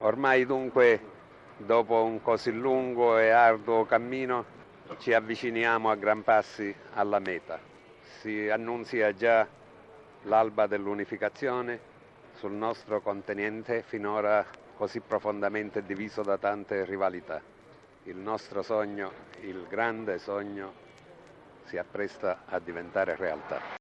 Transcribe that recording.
Ormai dunque, dopo un così lungo e arduo cammino, ci avviciniamo a gran passi alla meta. Si annunzia già l'alba dell'unificazione sul nostro continente finora così profondamente diviso da tante rivalità. Il nostro sogno, il grande sogno, si appresta a diventare realtà.